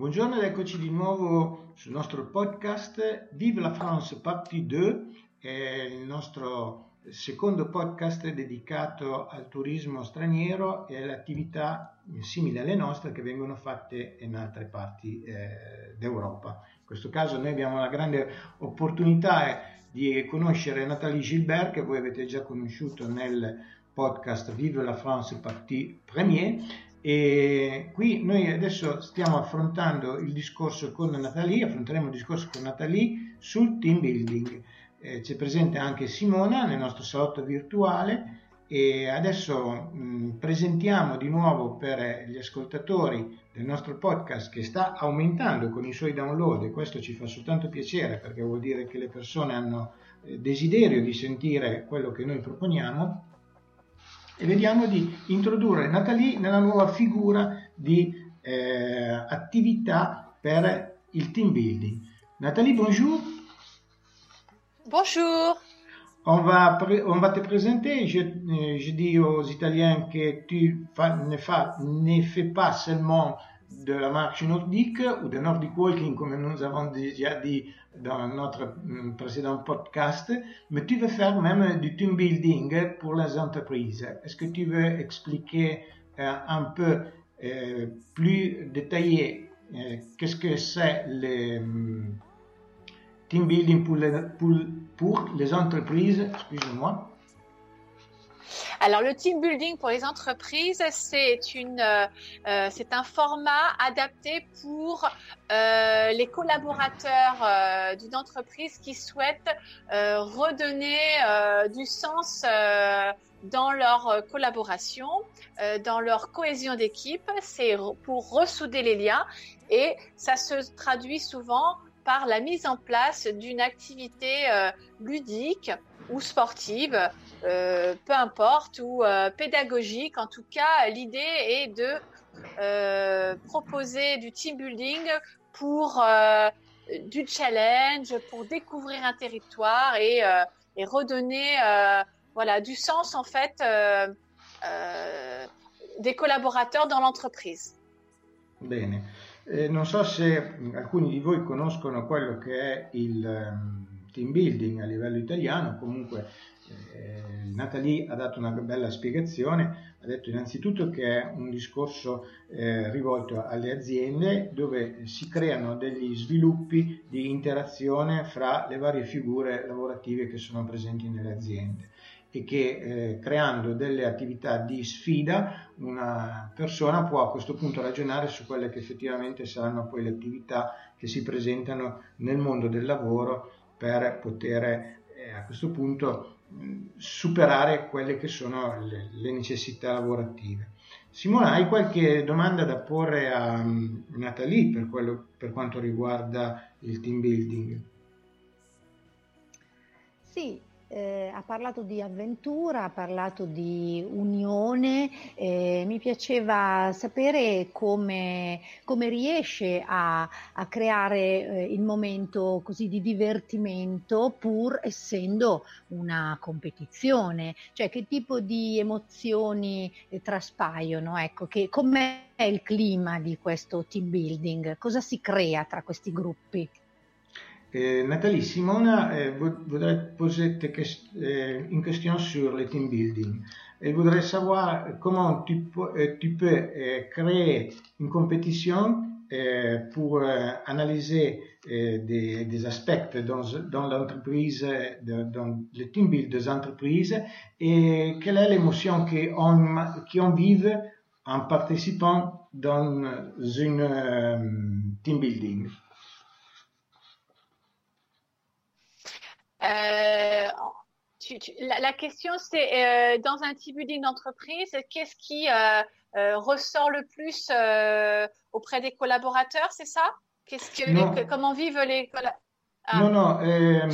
Buongiorno ed eccoci di nuovo sul nostro podcast Vive la France Partie 2, è il nostro secondo podcast dedicato al turismo straniero e alle attività simili alle nostre che vengono fatte in altre parti eh, d'Europa. In questo caso noi abbiamo la grande opportunità di conoscere Nathalie Gilbert che voi avete già conosciuto nel podcast Vive la France Partie Premier e qui noi adesso stiamo affrontando il discorso con Natalie, affronteremo il discorso con Natalie sul team building. Eh, c'è presente anche Simona nel nostro salotto virtuale e adesso mh, presentiamo di nuovo per gli ascoltatori del nostro podcast che sta aumentando con i suoi download e questo ci fa soltanto piacere perché vuol dire che le persone hanno eh, desiderio di sentire quello che noi proponiamo e vediamo di introdurre Nathalie nella nuova figura di eh, attività per il team building. Nathalie, bonjour. Bonjour. On va, on va te présenter. Je, je, dis aux Italiens que tu ne, fa, ne fais pas seulement de la marche nordique ou de Nordic Walking, comme nous avons déjà dit dans notre mm, précédent podcast, mais tu veux faire même du team building pour les entreprises. Est-ce que tu veux expliquer euh, un peu euh, plus détaillé euh, qu'est-ce que c'est le mm, team building pour les, pour, pour les entreprises Excusez-moi. Alors le team building pour les entreprises, c'est une, euh, c'est un format adapté pour euh, les collaborateurs euh, d'une entreprise qui souhaitent euh, redonner euh, du sens dans leur collaboration, dans leur cohésion d'équipe. C'est pour ressouder les liens et ça se traduit souvent par la mise en place d'une activité ludique ou sportive, euh, peu importe, ou euh, pédagogique. En tout cas, l'idée est de euh, proposer du team building pour du challenge, pour découvrir un territoire et, redonner voilà du sens en fait des collaborateurs dans l'entreprise. Bene. Eh, non so se alcuni di voi conoscono quello che è il um team building a livello italiano, comunque eh, Natalie ha dato una bella spiegazione, ha detto innanzitutto che è un discorso eh, rivolto alle aziende dove si creano degli sviluppi di interazione fra le varie figure lavorative che sono presenti nelle aziende e che eh, creando delle attività di sfida una persona può a questo punto ragionare su quelle che effettivamente saranno poi le attività che si presentano nel mondo del lavoro per poter eh, a questo punto superare quelle che sono le, le, necessità lavorative. Simona, hai qualche domanda da porre a um, Natalie per, quello, per quanto riguarda il team building? Sì, eh, ha parlato di avventura, ha parlato di unione, eh, mi piaceva sapere come, come riesce a, a creare eh, il momento così di divertimento pur essendo una competizione, cioè che tipo di emozioni eh, traspaiono, ecco, che, com'è il clima di questo team building, cosa si crea tra questi gruppi? Euh, Nathalie, Simona euh, voudrait poser euh, une question sur le team building. Elle voudrait savoir comment tu, tu peux créer une compétition pour analyser des, aspects dans, l'entreprise, dans le team build des entreprises et quelle est l'émotion qu'on qu vive en participant dans une team building. Euh, tu, tu, la, la, question, c'est euh, dans un team building d'entreprise, qu'est-ce qui euh, ressort le plus auprès des collaborateurs, c'est ça? Qu'est-ce que, les, comment vivent les ah. Non, non, elle,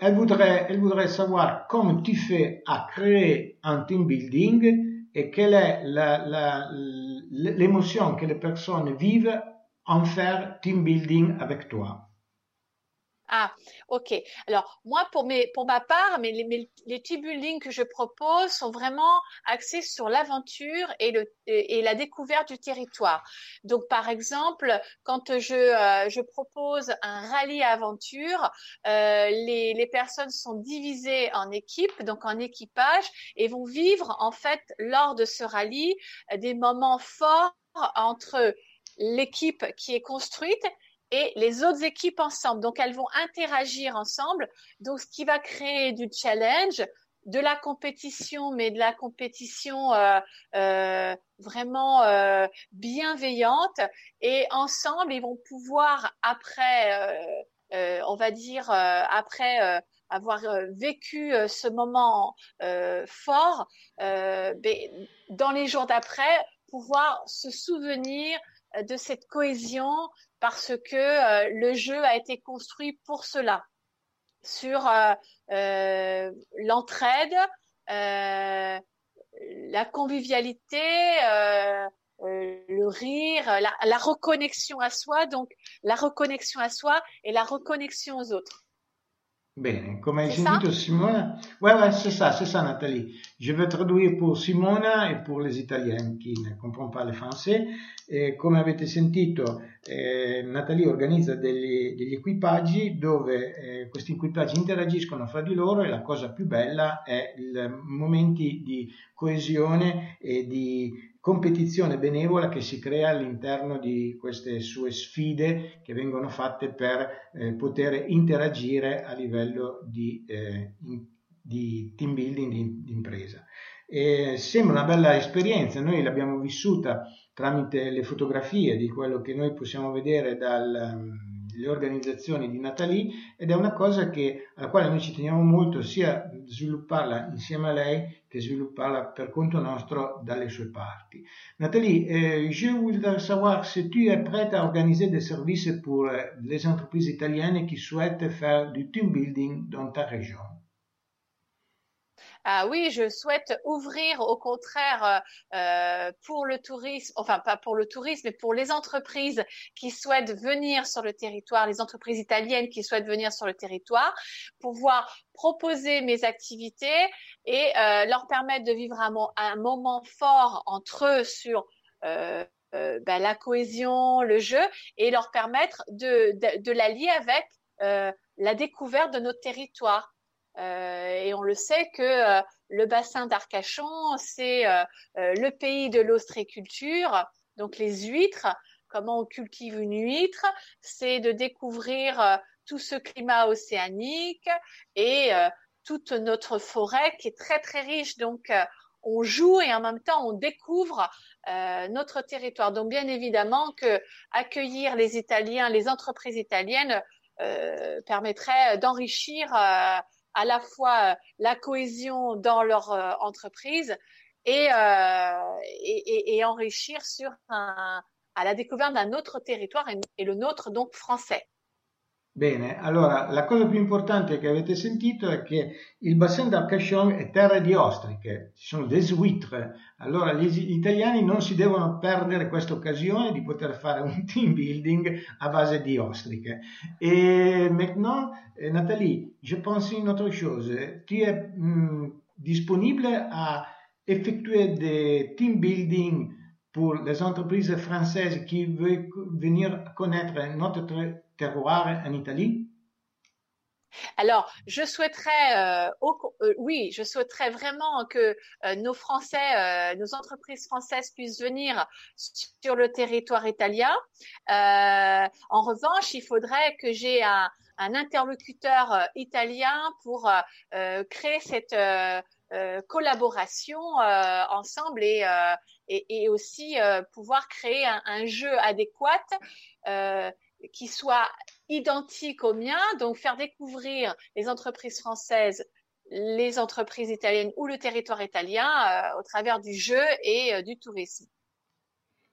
elle, voudrait, elle voudrait savoir comment tu fais à créer un team building et quelle est l'émotion que les personnes vivent en faire team building avec toi. Ah, ok. Alors, moi, pour, mes, pour ma part, mes, les, les team building que je propose sont vraiment axés sur l'aventure et, et, la découverte du territoire. Donc, par exemple, quand je, euh, je propose un rallye aventure, euh, les, les personnes sont divisées en équipes, donc en équipage, et vont vivre, en fait, lors de ce rallye, des moments forts entre l'équipe qui est construite et les autres équipes ensemble. Donc, elles vont interagir ensemble. Donc, ce qui va créer du challenge, de la compétition, mais de la compétition euh, euh, vraiment euh, bienveillante. Et ensemble, ils vont pouvoir, après, euh, euh, on va dire, après avoir vécu ce moment fort, ben, dans les jours d'après, pouvoir se souvenir de cette cohésion, parce que euh, le jeu a été construit pour cela, sur euh, euh, l'entraide, la convivialité, le rire, la, la, reconnexion à soi, donc la reconnexion à soi et la reconnexion aux autres. Bene, come hai sentito ça? Simona? Ouais, ouais, c'est ça, c'est ça Nathalie. Je vais traduire pour Simona e pour les Italiens qui ne comprennent pas le français. E come avete sentito, eh, Nathalie organizza degli, degli equipaggi dove eh, questi equipaggi interagiscono fra di loro e la cosa più bella è i momenti di coesione e di competizione benevola che si crea all'interno di queste sue sfide che vengono fatte per eh, poter interagire a livello di, eh, in, di team building di, di impresa. E sembra una bella esperienza, noi l'abbiamo vissuta tramite le fotografie di quello che noi possiamo vedere dal le organizzazioni di Nathalie ed è una cosa che, alla quale noi ci teniamo molto sia svilupparla insieme a lei che svilupparla per conto nostro dalle sue parti. Nathalie, euh, je voudrais savoir si tu es prête à organiser des services pour les entreprises italiennes qui souhaitent faire du team building dans ta région. Ah oui, je souhaite ouvrir au contraire euh, pour le tourisme, enfin pas pour le tourisme, mais pour les entreprises qui souhaitent venir sur le territoire, les entreprises italiennes qui souhaitent venir sur le territoire, pouvoir proposer mes activités et euh, leur permettre de vivre un, moment fort entre eux sur euh, euh, ben, la cohésion, le jeu, et leur permettre de, de, de l'allier avec euh, la découverte de notre territoire. Euh, et on le sait que euh, le bassin d'Arcachon, c'est euh, le pays de l'ostréiculture, donc les huîtres. Comment on cultive une huître, c'est de découvrir tout ce climat océanique et toute notre forêt qui est très très riche. Donc on joue et en même temps on découvre notre territoire. Donc bien évidemment que accueillir les Italiens, les entreprises italiennes euh, permettrait d'enrichir à la fois euh, la cohésion dans leur euh, entreprise et, euh, et, enrichir sur un, à la découverte d'un autre territoire et le nôtre donc français. Bene, allora la cosa più importante che avete sentito è che il bassin d'Arcachon è terra di ostriche, ci sono des huîtres, allora gli italiani non si devono perdere questa occasione di poter fare un team building a base di ostriche. Et maintenant, eh, Nathalie, je pense une autre chose, tu es mm, disponible à effectuer des team building pour les entreprises françaises qui veulent venir connaître notre terroir en Italie? Alors, je souhaiterais, euh, euh, oui, je souhaiterais vraiment que euh, nos Français, nos entreprises françaises puissent venir sur le territoire italien. en revanche, il faudrait que j'ai un, interlocuteur italien pour créer cette collaboration ensemble et, et, aussi pouvoir créer un, jeu adéquat qui soit identique au mien, donc faire découvrir les entreprises françaises, les entreprises italiennes ou le territoire italien euh, au travers du jeu et euh, du tourisme.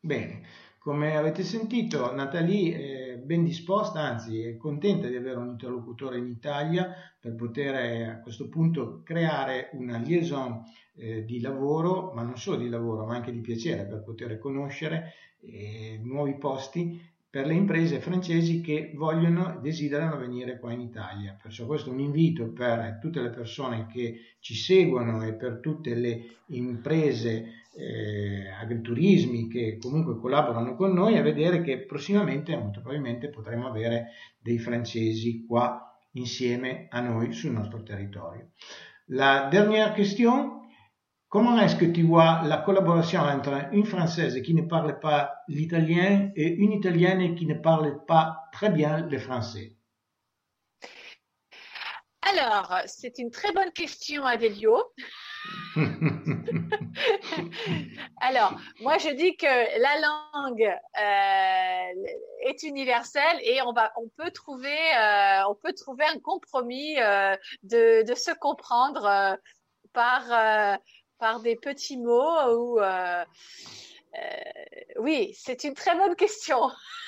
Bene, come avete sentito Nathalie è ben disposta, anzi è contenta di avere un interlocutore in Italia per poter eh, a questo punto creare una liaison eh, di lavoro, ma non solo di lavoro, ma anche di piacere per poter conoscere eh, nuovi posti per le imprese francesi che vogliono e desiderano venire qua in Italia. Perciò questo è un invito per tutte le persone che ci seguono e per tutte le imprese eh, agriturismi che comunque collaborano con noi a vedere che prossimamente molto probabilmente potremo avere dei francesi qua insieme a noi sul nostro territorio. La dernière question Comment est-ce que tu vois la collaboration entre une Française qui ne parle pas l'italien et une Italienne qui ne parle pas très bien le français? Alors, c'est une très bonne question, Adélio. Alors, moi, je dis que la langue euh, est universelle et on va, on peut trouver, euh, on peut trouver un compromis euh, de, de, se comprendre par par des petits mots ou euh, euh, oui, c'est une très bonne question.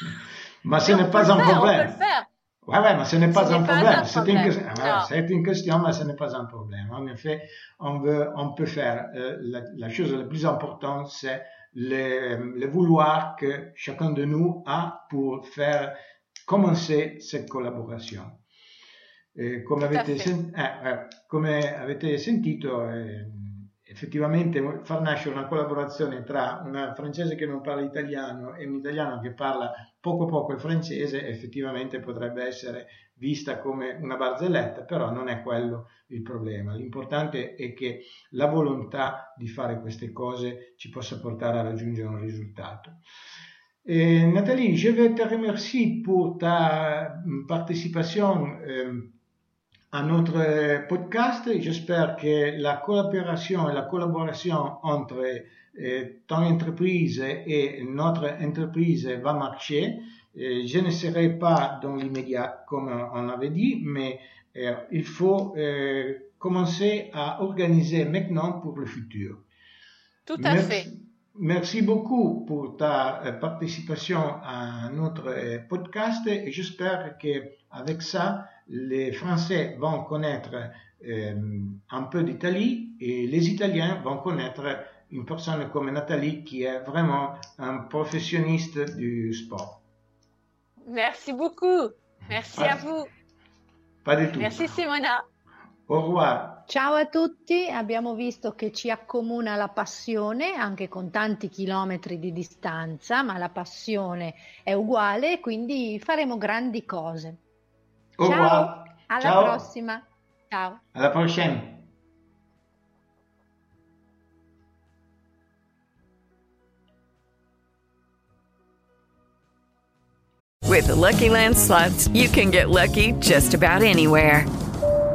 Mais ce n'est pas un problème. On peut le faire. Ouais, ouais, mais ce n'est pas, un, problème. C'est une, question, mais ce n'est pas un problème. En effet, on, veut, on peut faire. Euh, la, la, chose la plus importante, c'est le, le, vouloir que chacun de nous a pour faire commencer cette collaboration. Et comme, avete, sen, eh, come avete sentito, eh, effettivamente far nascere una collaborazione tra una francese che non parla italiano e un italiano che parla poco poco il francese effettivamente potrebbe essere vista come una barzelletta, però non è quello il problema. L'importante è che la volontà di fare queste cose ci possa portare a raggiungere un risultato. Et Nathalie, je veux te remercier pour ta participation. Euh, à notre podcast. J'espère que la coopération et la collaboration entre euh, ton entreprise et notre entreprise va marcher. Euh, je ne serai pas dans l'immédiat comme on avait dit, mais euh, il faut commencer à organiser maintenant pour le futur. Tout à fait. Merci beaucoup pour ta participation à notre podcast et j'espère que avec ça, les Français vont connaître euh, un peu d'Italie et les Italiens vont connaître une personne comme Nathalie qui est vraiment un professionniste du sport. Merci beaucoup. Merci à vous. Pas du tout. Merci Simona. Au revoir. Ciao a tutti, abbiamo visto che ci accomuna la passione, anche con tanti chilometri di distanza, ma la passione è uguale, quindi faremo grandi cose. Au Ciao, revoir. alla Ciao. prossima. Ciao. À la prochaine. With the Lucky Land slots, you can get lucky just about anywhere.